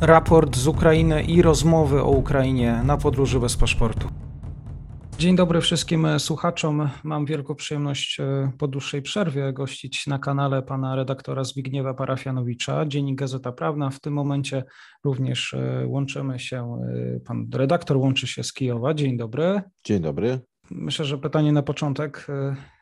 raport z Ukrainy i rozmowy o Ukrainie na podróży bez paszportu. Dzień dobry wszystkim słuchaczom. Mam wielką przyjemność e, po dłuższej przerwie gościć na kanale pana redaktora Zbigniewa Parafianowicza, Dziennik Gazeta Prawna. W tym momencie również e, łączymy się, e, pan redaktor łączy się z Kijowa. Dzień dobry. Dzień dobry. Myślę, że pytanie na początek.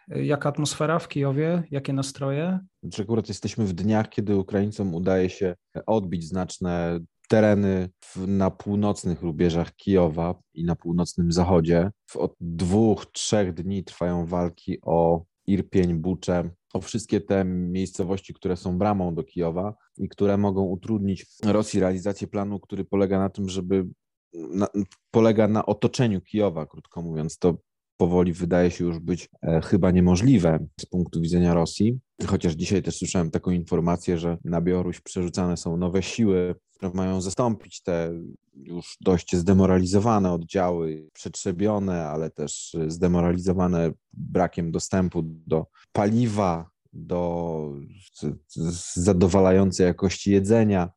Jaka atmosfera w Kijowie? Jakie nastroje? Znaczy akurat jesteśmy w dniach, kiedy Ukraińcom udaje się odbić znaczne tereny w, na północnych rubieżach Kijowa i na północnym zachodzie. Od dwóch, trzech dni trwają walki o Irpień, Bucze, o wszystkie te miejscowości, które są bramą do Kijowa i które mogą utrudnić Rosji realizację planu, który polega na tym, żeby na, polega na otoczeniu Kijowa, krótko mówiąc. To powoli wydaje się już być e, chyba niemożliwe z punktu widzenia Rosji. Chociaż dzisiaj też słyszałem taką informację, że na Białoruś przerzucane są nowe siły, które mają zastąpić te już dość zdemoralizowane oddziały, przetrzebione, ale też zdemoralizowane brakiem dostępu do paliwa, do zadowalającej jakości jedzenia.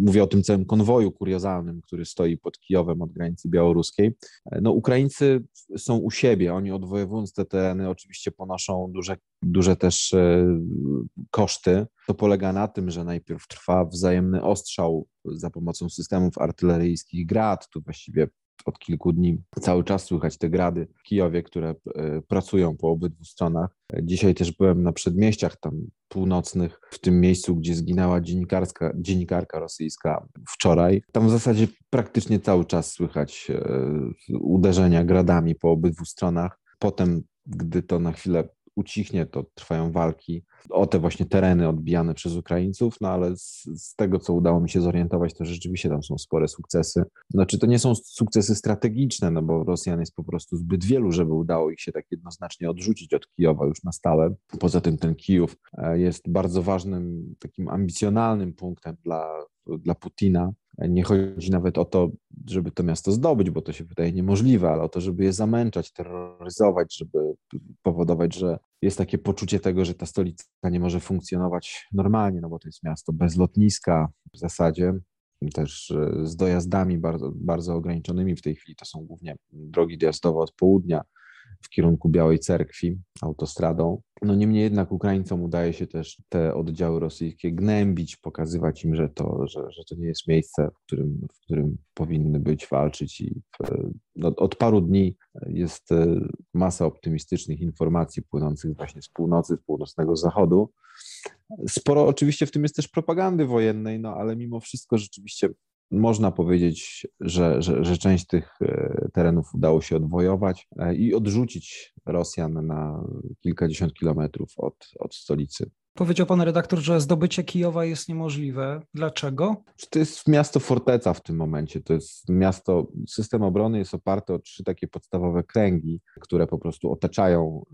Mówię o tym całym konwoju kuriozalnym, który stoi pod Kijowem od granicy białoruskiej. No, Ukraińcy są u siebie, oni odwojowując te tereny oczywiście ponoszą duże, duże też e, koszty. To polega na tym, że najpierw trwa wzajemny ostrzał za pomocą systemów artyleryjskich grad, tu właściwie od kilku dni cały czas słychać te grady w Kijowie, które e, pracują po obydwu stronach. Dzisiaj też byłem na przedmieściach tam północnych, w tym miejscu, gdzie zginęła dziennikarska, dziennikarka rosyjska wczoraj. Tam w zasadzie praktycznie cały czas słychać e, uderzenia gradami po obydwu stronach. Potem, gdy to na chwilę ucichnie, to trwają walki o te właśnie tereny odbijane przez Ukraińców, no ale z, z, tego, co udało mi się zorientować, to rzeczywiście tam są spore sukcesy. Znaczy, to nie są sukcesy strategiczne, no bo Rosjan jest po prostu zbyt wielu, żeby udało ich się tak jednoznacznie odrzucić od Kijowa już na stałe. Poza tym ten Kijów e, jest bardzo ważnym, takim ambicjonalnym punktem dla, dla Putina. Nie chodzi nawet o to, żeby to miasto zdobyć, bo to się wydaje niemożliwe, ale o to, żeby je zamęczać, terroryzować, żeby powodować, że jest takie poczucie tego, że ta stolica nie może funkcjonować normalnie, no bo to jest miasto bez lotniska w zasadzie, też e, z dojazdami bardzo, bardzo ograniczonymi w tej chwili. To są głównie drogi dojazdowe od południa w kierunku Białej Cerkwi autostradą. No niemniej jednak Ukraińcom udaje się też te oddziały rosyjskie gnębić, pokazywać im, że to, że, że to nie jest miejsce, w którym, w którym powinny być, walczyć. I w, no, od paru dni jest e, masa optymistycznych informacji płynących właśnie z północy, z północnego zachodu. Sporo oczywiście w tym jest też propagandy wojennej, no ale mimo wszystko rzeczywiście można powiedzieć, że, że, że, część tych e, terenów udało się odwojować e, i odrzucić Rosjan na kilkadziesiąt kilometrów od, od stolicy. Powiedział pan redaktor, że zdobycie Kijowa jest niemożliwe. Dlaczego? To jest miasto forteca w tym momencie. To jest miasto, system obrony jest oparty o trzy takie podstawowe kręgi, które po prostu otaczają,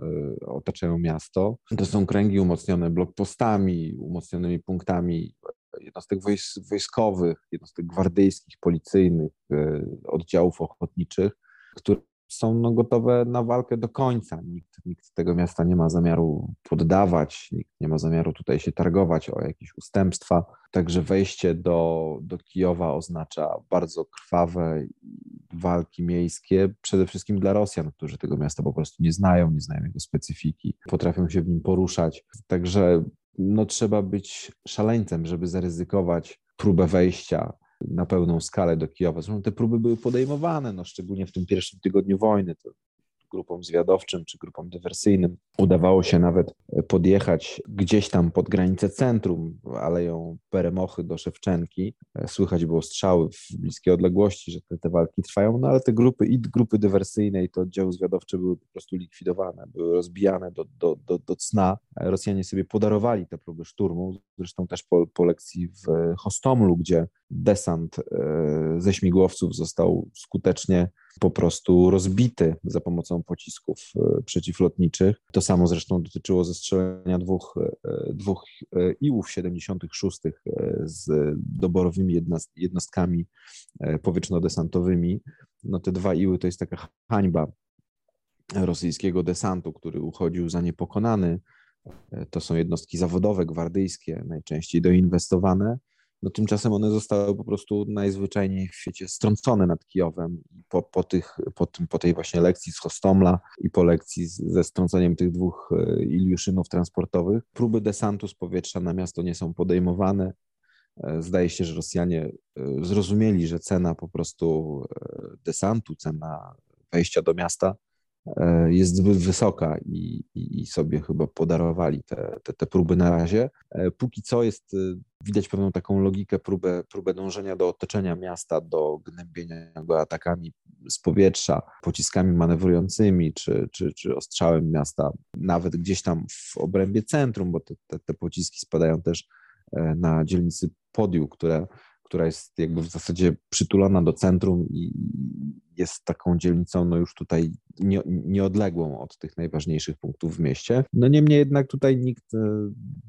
e, otaczają miasto. To są kręgi umocnione blokpostami, umocnionymi punktami jednostek wojskowych, jednostek gwardyjskich, policyjnych, e, oddziałów ochotniczych, które są no, gotowe na walkę do końca. Nikt, nikt tego miasta nie ma zamiaru poddawać, nikt nie ma zamiaru tutaj się targować o jakieś ustępstwa. Także wejście do, do Kijowa oznacza bardzo krwawe walki miejskie, przede wszystkim dla Rosjan, którzy tego miasta po prostu nie znają, nie znają jego specyfiki, potrafią się w nim poruszać. Także no, trzeba być szaleńcem, żeby zaryzykować próbę wejścia na pełną skalę do Kijowa. Zresztą te próby były podejmowane, no, szczególnie w tym pierwszym tygodniu wojny. To grupom zwiadowczym czy grupom dywersyjnym. Udawało się nawet podjechać gdzieś tam pod granicę centrum, aleją Peremochy do Szewczenki. Słychać było strzały w bliskiej odległości, że te, te walki trwają, no ale te grupy i grupy dywersyjne i te oddziały zwiadowcze były po prostu likwidowane, były rozbijane do, do, do, do cna. Rosjanie sobie podarowali te próby szturmu, zresztą też po, po lekcji w Hostomlu, gdzie desant e, ze śmigłowców został skutecznie po prostu rozbity za pomocą pocisków e, przeciwlotniczych. To samo zresztą dotyczyło zestrzelenia dwóch, e, dwóch Iłów 76 z doborowymi jednostkami powietrzno-desantowymi. No te dwa Iły to jest taka hańba rosyjskiego desantu, który uchodził za niepokonany. To są jednostki zawodowe, gwardyjskie, najczęściej doinwestowane No tymczasem one zostały po prostu najzwyczajniej w świecie strącone nad Kijowem po, po, tych, po, tym, po tej właśnie lekcji z Hostomla i po lekcji z, ze strąceniem tych dwóch e, Iliuszynów transportowych. Próby desantu z powietrza na miasto nie są podejmowane. E, zdaje się, że Rosjanie e, zrozumieli, że cena po prostu desantu, cena wejścia do miasta E, jest zbyt wysoka i, i, i, sobie chyba podarowali te, te, te, próby na razie. E, póki co jest, e, widać pewną taką logikę, próbę, próbę dążenia do otoczenia miasta, do gnębienia go atakami z powietrza, pociskami manewrującymi, czy, czy, czy ostrzałem miasta, nawet gdzieś tam w obrębie centrum, bo te, te, te pociski spadają też na dzielnicy Podiu, które która jest jakby w zasadzie przytulona do centrum i jest taką dzielnicą no już tutaj nie, nieodległą od tych najważniejszych punktów w mieście. No niemniej jednak tutaj nikt e,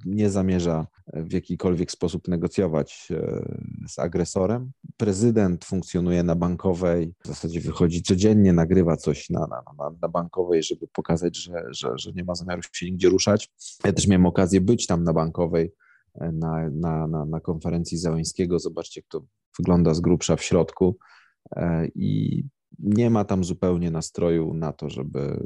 nie zamierza w jakikolwiek sposób negocjować e, z agresorem. Prezydent funkcjonuje na bankowej, w zasadzie wychodzi codziennie, nagrywa coś na, na, na bankowej, żeby pokazać, że, że, że nie ma zamiaru się nigdzie ruszać. Ja też miałem okazję być tam na bankowej na, na, na, na konferencji Załęskiego. Zobaczcie, jak to wygląda z grubsza w środku. E, I nie ma tam zupełnie nastroju na to, żeby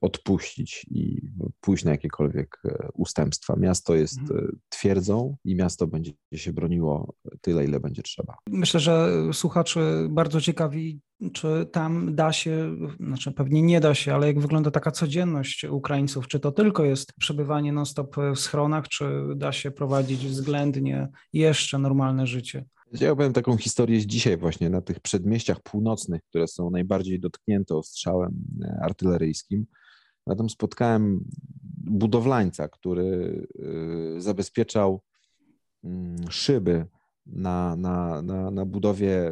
odpuścić i pójść na jakiekolwiek e, ustępstwa. Miasto jest mhm. e, twierdzą i miasto będzie się broniło tyle, ile będzie trzeba. Myślę, że słuchacze bardzo ciekawi, czy tam da się, znaczy pewnie nie da się, ale jak wygląda taka codzienność Ukraińców? Czy to tylko jest przebywanie non-stop w schronach, czy da się prowadzić względnie jeszcze normalne życie? Ja opowiem taką historię z dzisiaj właśnie na tych przedmieściach północnych, które są najbardziej dotknięte ostrzałem e, artyleryjskim. Na tym spotkałem budowlańca, który e, zabezpieczał mm, szyby na, na, na, na budowie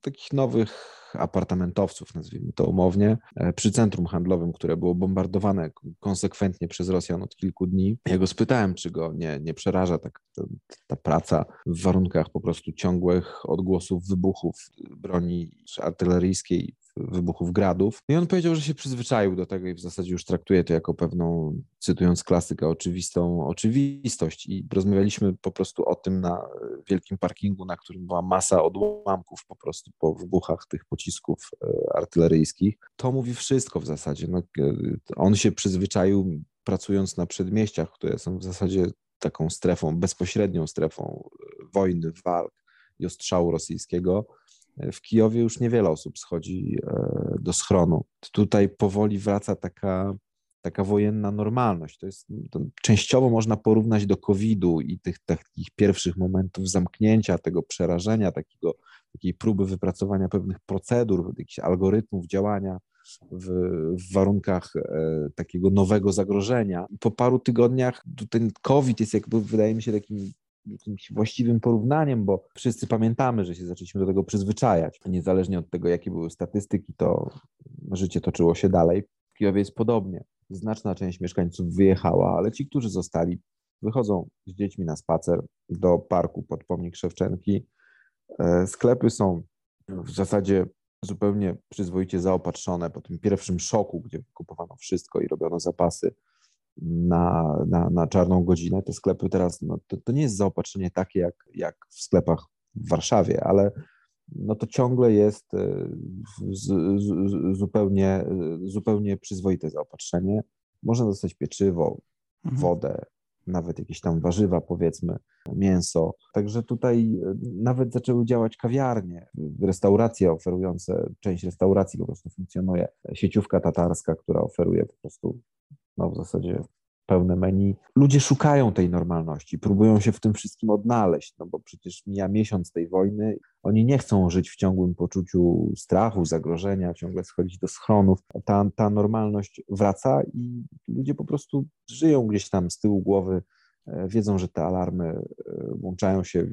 takich nowych apartamentowców, nazwijmy to umownie, e, przy centrum handlowym, które było bombardowane konsekwentnie przez Rosjan od kilku dni. Ja go spytałem, czy go nie, nie przeraża tak, ta, ta praca w warunkach po prostu ciągłych odgłosów wybuchów broni artyleryjskiej wybuchów gradów. I on powiedział, że się przyzwyczaił do tego i w zasadzie już traktuje to jako pewną, cytując klasykę, oczywistą oczywistość. I rozmawialiśmy po prostu o tym na wielkim parkingu, na którym była masa odłamków po prostu po wybuchach tych pocisków e, artyleryjskich. To mówi wszystko w zasadzie. No, e, on się przyzwyczaił pracując na przedmieściach, które są w zasadzie taką strefą, bezpośrednią strefą e, wojny, walk i ostrzału rosyjskiego w Kijowie już niewiele osób schodzi do schronu. Tutaj powoli wraca taka, taka wojenna normalność. To jest to częściowo można porównać do COVID-u i tych takich pierwszych momentów zamknięcia, tego przerażenia, takiego, takiej próby wypracowania pewnych procedur, jakichś algorytmów działania. W, w, warunkach e, takiego nowego zagrożenia. Po paru tygodniach ten COVID jest jakby, wydaje mi się, takim jakimś właściwym porównaniem, bo wszyscy pamiętamy, że się zaczęliśmy do tego przyzwyczajać. Niezależnie od tego, jakie były statystyki, to życie toczyło się dalej. Kijowie jest podobnie. Znaczna część mieszkańców wyjechała, ale ci, którzy zostali, wychodzą z dziećmi na spacer do parku pod pomnik Szewczenki. E, sklepy są w zasadzie zupełnie przyzwoicie zaopatrzone po tym pierwszym szoku, gdzie kupowano wszystko i robiono zapasy na, na, na czarną godzinę. Te sklepy teraz, no, to, to nie jest zaopatrzenie takie jak, jak w sklepach w Warszawie, ale no to ciągle jest e, z, z, zupełnie, zupełnie przyzwoite zaopatrzenie. Można dostać pieczywo, mhm. wodę, nawet jakieś tam warzywa, powiedzmy, mięso. Także tutaj e, nawet zaczęły działać kawiarnie, restauracje oferujące, część restauracji po prostu funkcjonuje, sieciówka tatarska, która oferuje po prostu no w zasadzie pełne menu. Ludzie szukają tej normalności, próbują się w tym wszystkim odnaleźć, no bo przecież mija miesiąc tej wojny. Oni nie chcą żyć w ciągłym poczuciu strachu, zagrożenia, ciągle schodzić do schronów. Ta, ta normalność wraca i ludzie po prostu żyją gdzieś tam z tyłu głowy, e, wiedzą, że te alarmy e, włączają się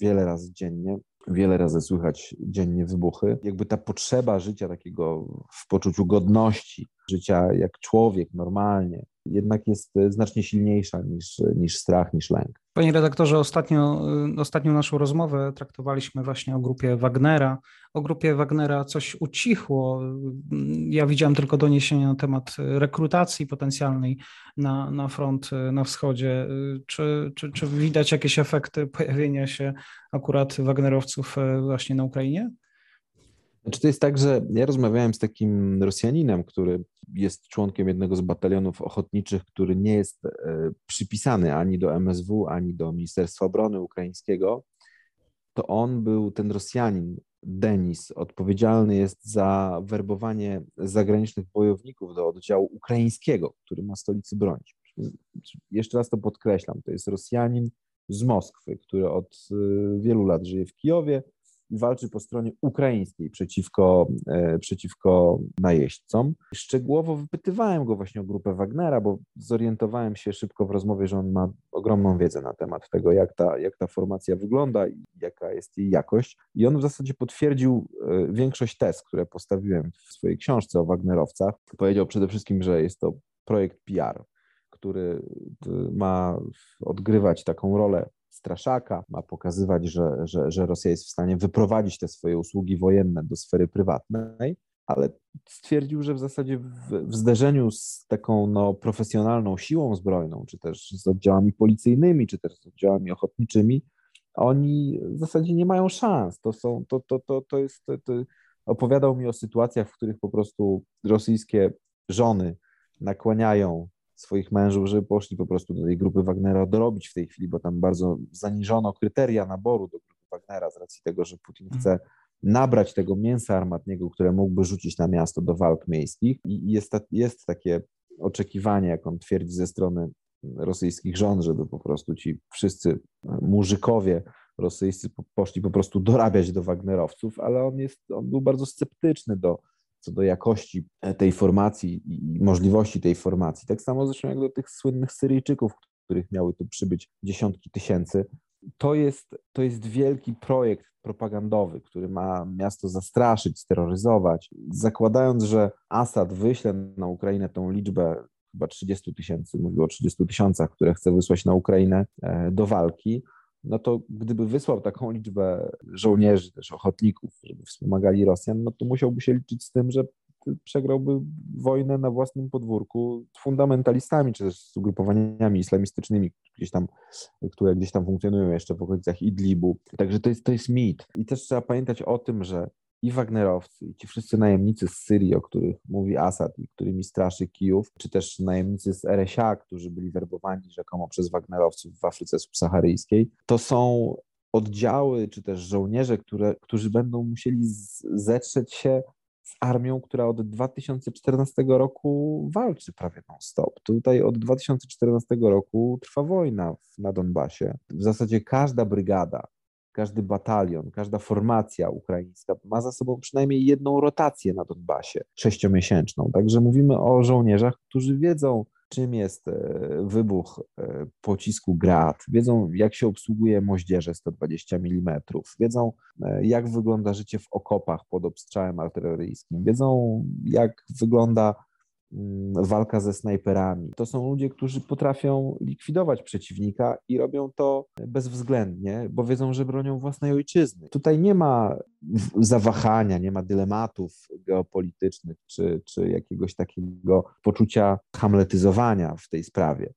wiele razy dziennie. Wiele razy słychać dziennie wybuchy. Jakby ta potrzeba życia takiego w poczuciu godności, życia jak człowiek normalnie, jednak jest znacznie silniejsza niż, niż strach, niż lęk. Panie redaktorze, ostatnio, y, ostatnią naszą rozmowę traktowaliśmy właśnie o grupie Wagnera. O grupie Wagnera coś ucichło. Ja widziałem tylko doniesienia na temat rekrutacji potencjalnej na, na front y, na wschodzie. Y, czy, czy, czy widać jakieś efekty pojawienia się akurat Wagnerowców właśnie na Ukrainie? Znaczy to jest tak, że ja rozmawiałem z takim Rosjaninem, który jest członkiem jednego z batalionów ochotniczych, który nie jest e, przypisany ani do MSW, ani do Ministerstwa Obrony Ukraińskiego. To on był ten Rosjanin, Denis, odpowiedzialny jest za werbowanie zagranicznych bojowników do oddziału ukraińskiego, który ma stolicy bronić. Jeszcze raz to podkreślam, to jest Rosjanin z Moskwy, który od e, wielu lat żyje w Kijowie, walczy po stronie ukraińskiej przeciwko, e, przeciwko najeźdźcom. Szczegółowo wypytywałem go właśnie o grupę Wagnera, bo zorientowałem się szybko w rozmowie, że on ma ogromną wiedzę na temat tego, jak ta, jak ta formacja wygląda i jaka jest jej jakość. I on w zasadzie potwierdził e, większość tez, które postawiłem w swojej książce o Wagnerowcach. Powiedział przede wszystkim, że jest to projekt PR, który e, ma odgrywać taką rolę straszaka, ma pokazywać, że, że, że Rosja jest w stanie wyprowadzić te swoje usługi wojenne do sfery prywatnej, ale stwierdził, że w zasadzie w, w zderzeniu z taką no, profesjonalną siłą zbrojną, czy też z oddziałami policyjnymi, czy też z oddziałami ochotniczymi, oni w zasadzie nie mają szans. To, są, to, to, to, to jest. To, to opowiadał mi o sytuacjach, w których po prostu rosyjskie żony nakłaniają swoich mężów, żeby poszli po prostu do tej grupy Wagnera dorobić w tej chwili, bo tam bardzo zaniżono kryteria naboru do grupy Wagnera z racji tego, że Putin mhm. chce nabrać tego mięsa armatniego, które mógłby rzucić na miasto do walk miejskich i jest, jest takie oczekiwanie, jak on twierdzi ze strony rosyjskich rząd, żeby po prostu ci wszyscy mużykowie rosyjscy poszli po prostu dorabiać do Wagnerowców, ale on, jest, on był bardzo sceptyczny do, co do jakości e, tej formacji i możliwości tej formacji. Tak samo zresztą jak do tych słynnych Syryjczyków, których miały tu przybyć dziesiątki tysięcy. To jest, to jest wielki projekt propagandowy, który ma miasto zastraszyć, steroryzować, zakładając, że Assad wyśle na Ukrainę tą liczbę chyba 30 tysięcy, mówił o 30 tysiącach, które chce wysłać na Ukrainę e, do walki, no to gdyby wysłał taką liczbę żołnierzy, też ochotników, wspomagali Rosjan, no to musiałby się liczyć z tym, że przegrałby wojnę na własnym podwórku z fundamentalistami, czy też z ugrupowaniami islamistycznymi, gdzieś tam, które gdzieś tam funkcjonują jeszcze w okolicach Idlibu. Także to jest, to jest mit. I też trzeba pamiętać o tym, że i Wagnerowcy, i ci wszyscy najemnicy z Syrii, o których mówi Assad i którymi straszy Kijów, czy też najemnicy z RSA, którzy byli werbowani rzekomo przez Wagnerowców w Afryce subsaharyjskiej, to są oddziały, czy też żołnierze, które, którzy będą musieli zetrzeć się z armią, która od 2014 roku walczy prawie non-stop. Tutaj od 2014 roku trwa wojna na Donbasie. W zasadzie każda brygada, każdy batalion, każda formacja ukraińska ma za sobą przynajmniej jedną rotację na Donbasie, sześciomiesięczną. Także mówimy o żołnierzach, którzy wiedzą, czym jest e, wybuch e, pocisku Grad, wiedzą, jak się obsługuje moździerze 120 mm, wiedzą, e, jak wygląda życie w okopach pod obstrzałem artyleryjskim, wiedzą, jak wygląda walka ze snajperami. To są ludzie, którzy potrafią likwidować przeciwnika i robią to bezwzględnie, bo wiedzą, że bronią własnej ojczyzny. Tutaj nie ma zawahania, nie ma dylematów geopolitycznych czy, czy jakiegoś takiego poczucia hamletyzowania w tej sprawie.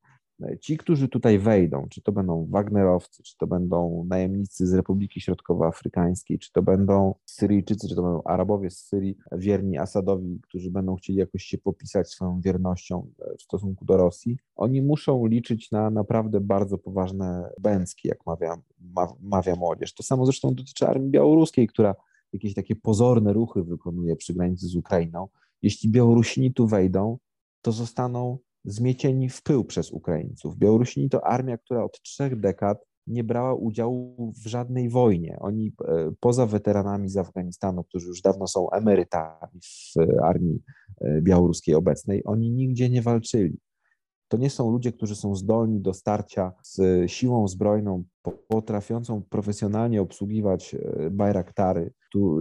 Ci, którzy tutaj wejdą, czy to będą Wagnerowcy, czy to będą najemnicy z Republiki Środkowoafrykańskiej, czy to będą Syryjczycy, czy to będą Arabowie z Syrii, wierni Asadowi, którzy będą chcieli jakoś się popisać swoją wiernością w stosunku do Rosji, oni muszą liczyć na naprawdę bardzo poważne bęcki, jak mawia, mawia młodzież. To samo zresztą dotyczy armii białoruskiej, która jakieś takie pozorne ruchy wykonuje przy granicy z Ukrainą. Jeśli Białorusini tu wejdą, to zostaną zmiecieni w pył przez Ukraińców. Białorusini to armia, która od trzech dekad nie brała udziału w żadnej wojnie. Oni e, poza weteranami z Afganistanu, którzy już dawno są emerytami w armii e, białoruskiej obecnej, oni nigdzie nie walczyli. To nie są ludzie, którzy są zdolni do starcia z siłą zbrojną, potrafiącą profesjonalnie obsługiwać e, bajraktary,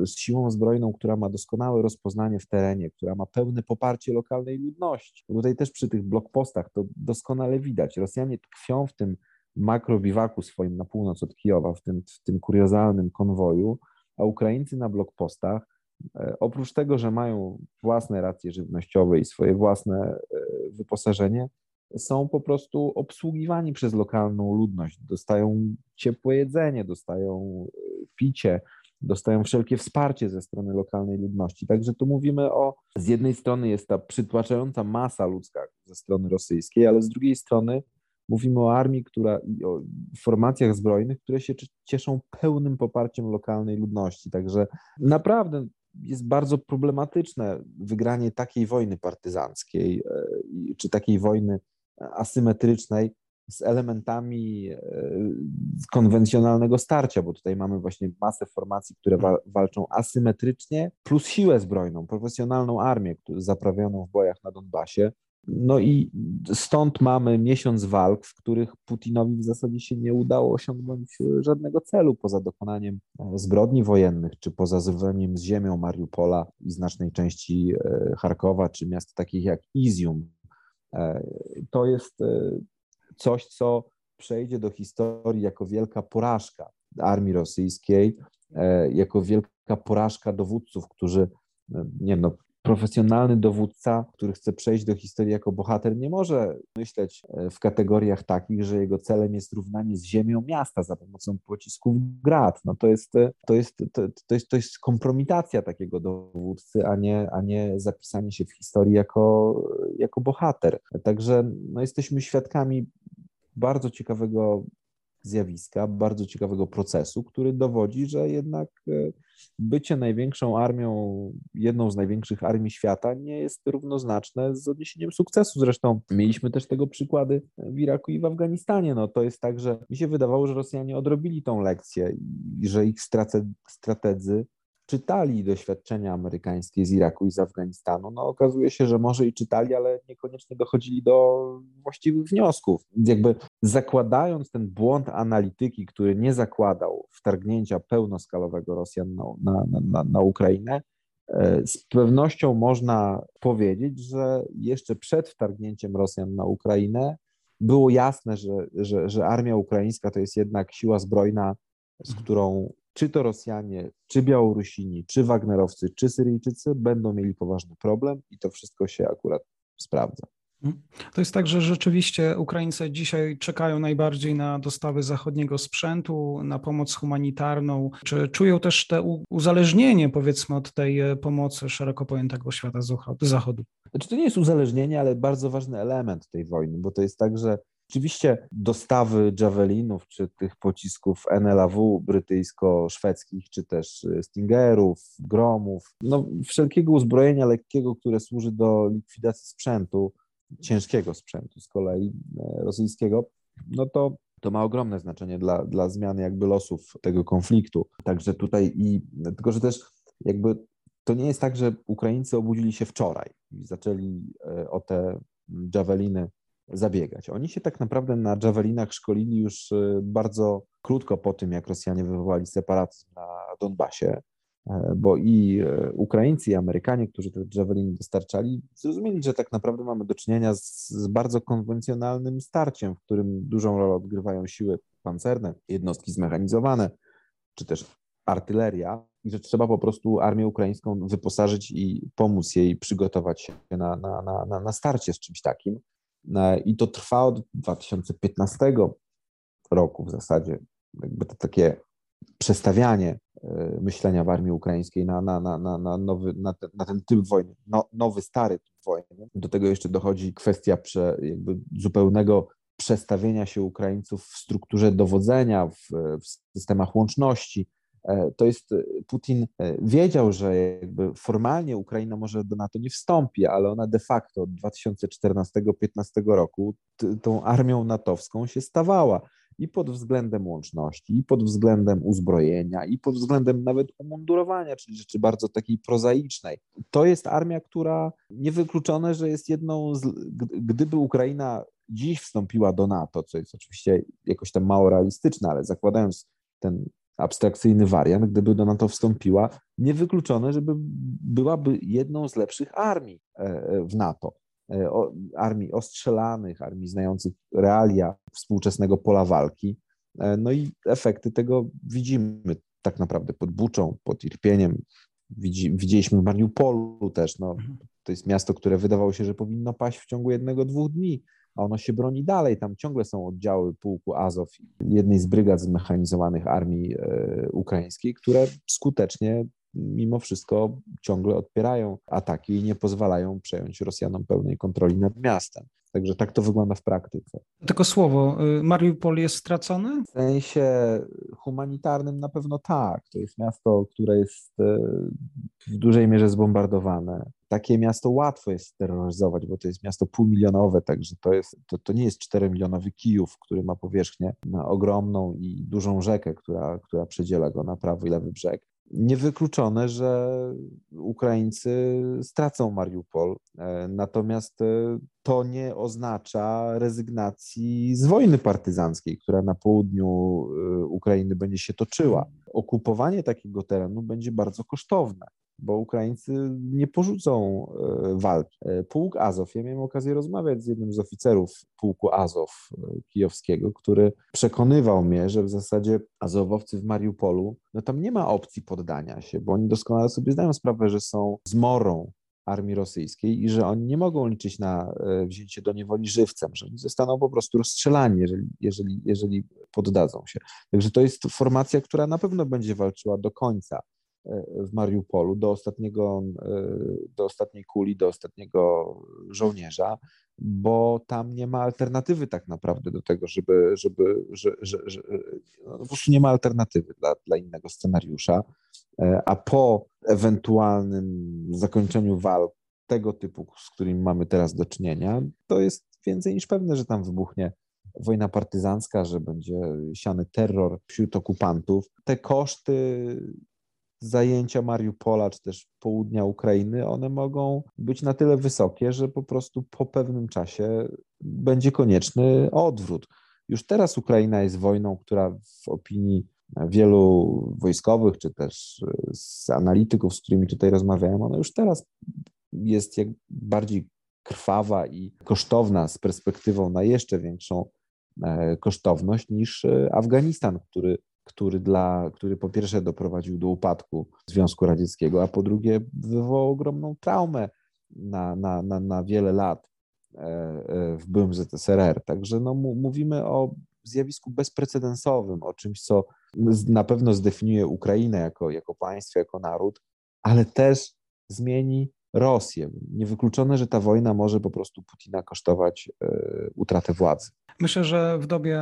z siłą zbrojną, która ma doskonałe rozpoznanie w terenie, która ma pełne poparcie lokalnej ludności. Tutaj też przy tych blokpostach to doskonale widać. Rosjanie tkwią w tym makrobiwaku swoim na północ od Kijowa, w tym, w tym kuriozalnym konwoju, a Ukraińcy na blokpostach, e, oprócz tego, że mają własne racje żywnościowe i swoje własne e, wyposażenie, są po prostu obsługiwani przez lokalną ludność. Dostają ciepłe jedzenie, dostają picie, dostają wszelkie wsparcie ze strony lokalnej ludności. Także tu mówimy o, z jednej strony jest ta przytłaczająca masa ludzka ze strony rosyjskiej, ale z drugiej strony mówimy o armii, która i o formacjach zbrojnych, które się cieszą pełnym poparciem lokalnej ludności. Także naprawdę jest bardzo problematyczne wygranie takiej wojny partyzanckiej e, czy takiej wojny asymetrycznej, z elementami e, konwencjonalnego starcia, bo tutaj mamy właśnie masę formacji, które wa walczą asymetrycznie, plus siłę zbrojną, profesjonalną armię zaprawioną w bojach na Donbasie. No i stąd mamy miesiąc walk, w których Putinowi w zasadzie się nie udało osiągnąć żadnego celu poza dokonaniem e, zbrodni wojennych, czy poza zrywaniem z ziemią Mariupola i znacznej części e, Charkowa, czy miast takich jak Izium. To jest coś, co przejdzie do historii jako wielka porażka armii rosyjskiej, e, jako wielka porażka dowódców, którzy, e, nie wiem, no, profesjonalny dowódca, który chce przejść do historii jako bohater, nie może myśleć e, w kategoriach takich, że jego celem jest równanie z ziemią miasta za pomocą pocisków grad. No to jest, to jest, to, to jest, to jest kompromitacja takiego dowódcy, a nie, a nie zapisanie się w historii jako, jako bohater. Także no, jesteśmy świadkami bardzo ciekawego zjawiska, bardzo ciekawego procesu, który dowodzi, że jednak e, bycie największą armią, jedną z największych armii świata nie jest równoznaczne z odniesieniem sukcesu. Zresztą mieliśmy też tego przykłady w Iraku i w Afganistanie. No to jest tak, że mi się wydawało, że Rosjanie odrobili tą lekcję i że ich strategzy czytali doświadczenia amerykańskie z Iraku i z Afganistanu, no okazuje się, że może i czytali, ale niekoniecznie dochodzili do właściwych wniosków. Więc jakby zakładając ten błąd analityki, który nie zakładał wtargnięcia pełnoskalowego Rosjan na, na, na, na Ukrainę, e, z pewnością można powiedzieć, że jeszcze przed wtargnięciem Rosjan na Ukrainę było jasne, że, że, że armia ukraińska to jest jednak siła zbrojna, z którą czy to Rosjanie, czy Białorusini, czy Wagnerowcy, czy Syryjczycy będą mieli poważny problem i to wszystko się akurat sprawdza. Mhm. To jest tak, że rzeczywiście Ukraińcy dzisiaj czekają najbardziej na dostawy zachodniego sprzętu, na pomoc humanitarną. Czy czują też te uzależnienie, powiedzmy, od tej e, pomocy szeroko pojętego świata zachodu? Znaczy, to nie jest uzależnienie, ale bardzo ważny element tej wojny, bo to jest tak, że Oczywiście dostawy Javelinów, czy tych pocisków NLAW brytyjsko-szwedzkich, czy też y, Stingerów, Gromów, no wszelkiego uzbrojenia lekkiego, które służy do likwidacji sprzętu, ciężkiego sprzętu z kolei e, rosyjskiego, no to to ma ogromne znaczenie dla, dla zmiany jakby losów tego konfliktu. Także tutaj i tylko, że też jakby to nie jest tak, że Ukraińcy obudzili się wczoraj i zaczęli e, o te Javeliny zabiegać. Oni się tak naprawdę na Javelinach szkolili już y, bardzo krótko po tym, jak Rosjanie wywołali separatyzm na Donbasie, e, bo i e, Ukraińcy, i Amerykanie, którzy te Javeliny dostarczali, zrozumieli, że tak naprawdę mamy do czynienia z, z bardzo konwencjonalnym starciem, w którym dużą rolę odgrywają siły pancerne, jednostki zmechanizowane, czy też artyleria, i że trzeba po prostu armię ukraińską wyposażyć i pomóc jej przygotować się na, na, na, na starcie z czymś takim. I to trwa od 2015 roku w zasadzie. Jakby to takie przestawianie e, myślenia w armii ukraińskiej na, na, na, na, nowy, na, ten, na ten typ wojny, no, nowy, stary typ wojny. Do tego jeszcze dochodzi kwestia prze, jakby zupełnego przestawienia się Ukraińców w strukturze dowodzenia, w, w systemach łączności, to jest e, Putin e, wiedział, że jakby formalnie Ukraina może do NATO nie wstąpi, ale ona de facto od 2014-15 roku tą armią natowską się stawała i pod względem łączności, i pod względem uzbrojenia, i pod względem nawet umundurowania, czyli rzeczy bardzo takiej prozaicznej. To jest armia, która niewykluczone, że jest jedną z, gdyby Ukraina dziś wstąpiła do NATO, co jest oczywiście jakoś tam mało realistyczne, ale zakładając ten abstrakcyjny wariant, gdyby do NATO wstąpiła, niewykluczone, żeby byłaby jedną z lepszych armii e, e, w NATO. armii ostrzelanych, armii znających realia współczesnego pola walki. No i efekty tego widzimy tak naprawdę pod Buczą, pod Irpieniem. widzieliśmy w Mariupolu też. No, mhm. to jest miasto, które wydawało się, że powinno paść w ciągu jednego, dwóch dni a ono się broni dalej. Tam ciągle są oddziały pułku Azow, jednej z brygad zmechanizowanych armii e, ukraińskiej, które skutecznie mimo wszystko ciągle odpierają ataki i nie pozwalają przejąć Rosjanom pełnej kontroli nad miastem. Także tak to wygląda w praktyce. Tylko słowo, y, Mariupol jest stracony? W sensie humanitarnym na pewno tak. To jest miasto, które jest e, w dużej mierze zbombardowane. Takie miasto łatwo jest terroryzować, bo to jest miasto półmilionowe, także to, jest, to, to nie jest czteromilionowy Kijów, który ma powierzchnię ogromną i dużą rzekę, która, która przedziela go na prawy i lewy brzeg niewykluczone, że Ukraińcy stracą Mariupol. E, natomiast e, to nie oznacza rezygnacji z wojny partyzanckiej, która na południu e, Ukrainy będzie się toczyła. Okupowanie takiego terenu będzie bardzo kosztowne bo Ukraińcy nie porzucą e, walki. E, pułk Azow, ja miałem okazję rozmawiać z jednym z oficerów pułku Azow e, kijowskiego, który przekonywał mnie, że w zasadzie Azowowcy w Mariupolu, no tam nie ma opcji poddania się, bo oni doskonale sobie zdają sprawę, że są zmorą armii rosyjskiej i że oni nie mogą liczyć na wzięcie do niewoli żywcem, że oni zostaną po prostu rozstrzelani, jeżeli, jeżeli, jeżeli poddadzą się. Także to jest formacja, która na pewno będzie walczyła do końca w Mariupolu do ostatniego, do ostatniej kuli, do ostatniego żołnierza, bo tam nie ma alternatywy tak naprawdę do tego, żeby, żeby że, że, że no po prostu nie ma alternatywy dla, dla innego scenariusza, a po ewentualnym zakończeniu walk tego typu, z którymi mamy teraz do czynienia, to jest więcej niż pewne, że tam wybuchnie wojna partyzancka, że będzie siany terror wśród okupantów. Te koszty zajęcia Mariupola czy też południa Ukrainy, one mogą być na tyle wysokie, że po prostu po pewnym czasie będzie konieczny odwrót. Już teraz Ukraina jest wojną, która w opinii wielu wojskowych, czy też z analityków, z którymi tutaj rozmawiałem, ona już teraz jest jak bardziej krwawa i kosztowna z perspektywą na jeszcze większą e, kosztowność niż e, Afganistan, który który, dla, który po pierwsze doprowadził do upadku Związku Radzieckiego, a po drugie wywołał ogromną traumę na, na, na, na wiele lat e, e, w byłym ZSRR. Także no, mówimy o zjawisku bezprecedensowym, o czymś, co na pewno zdefiniuje Ukrainę jako, jako państwo, jako naród, ale też zmieni Rosję. Niewykluczone, że ta wojna może po prostu Putina kosztować e, utratę władzy. Myślę, że w dobie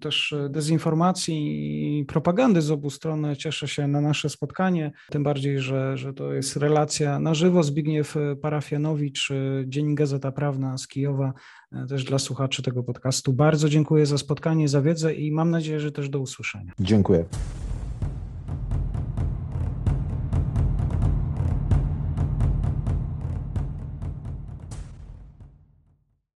też dezinformacji i propagandy z obu stron cieszę się na nasze spotkanie, tym bardziej, że, że to jest relacja na żywo. Zbigniew Parafianowicz, Dzień Gazeta Prawna z Kijowa, e, też dla słuchaczy tego podcastu. Bardzo dziękuję za spotkanie, za wiedzę i mam nadzieję, że też do usłyszenia. Dziękuję.